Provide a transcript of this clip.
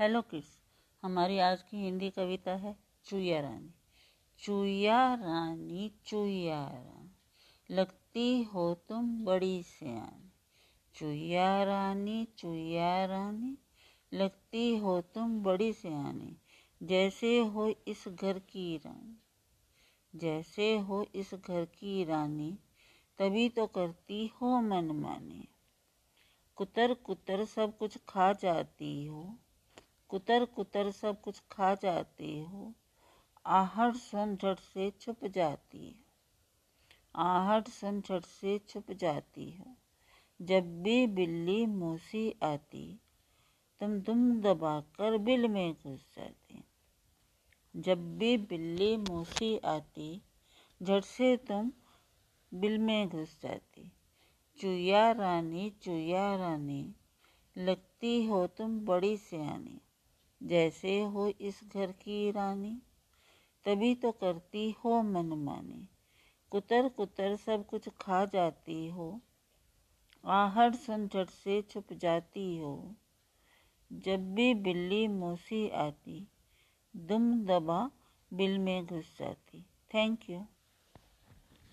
Hello kids हमारी आज की हिंदी कविता है चुया रानी। चुया रानी चुया रानी। लगती हो तुम बड़ी सियानी। चुया रानी चुया रानी। लगती हो तुम बड़ी सियानी। जैसे हो इस घर की रानी। जैसे हो इस घर की रानी, तभी तो करती हो मनमानी। कुतर कुतर सब कुछ खा जाती हो। कुतर कुतर सब कुछ खा जाती हो। आहट सुन झट से छुप जाती हो। आहट झट से छुप जाती हो। जब भी बिल्ली मूसी आती, तुम दुम दबाकर बिल में घुस जाती जब भी बिल्ली मूसी आती, झट से तुम बिल में घुस जाती। चुया रानी चुया रानी, लगती हो तुम बड़ी सियानी। जैसे हो इस घर की रानी, तभी तो करती हो मनमानी। कुतर कुतर सब कुछ खा जाती हो आहट सुन झट से छुप जाती हो। जब भी बिल्ली मूसी आती, दुम दबा बिल में घुस जाती। Thank you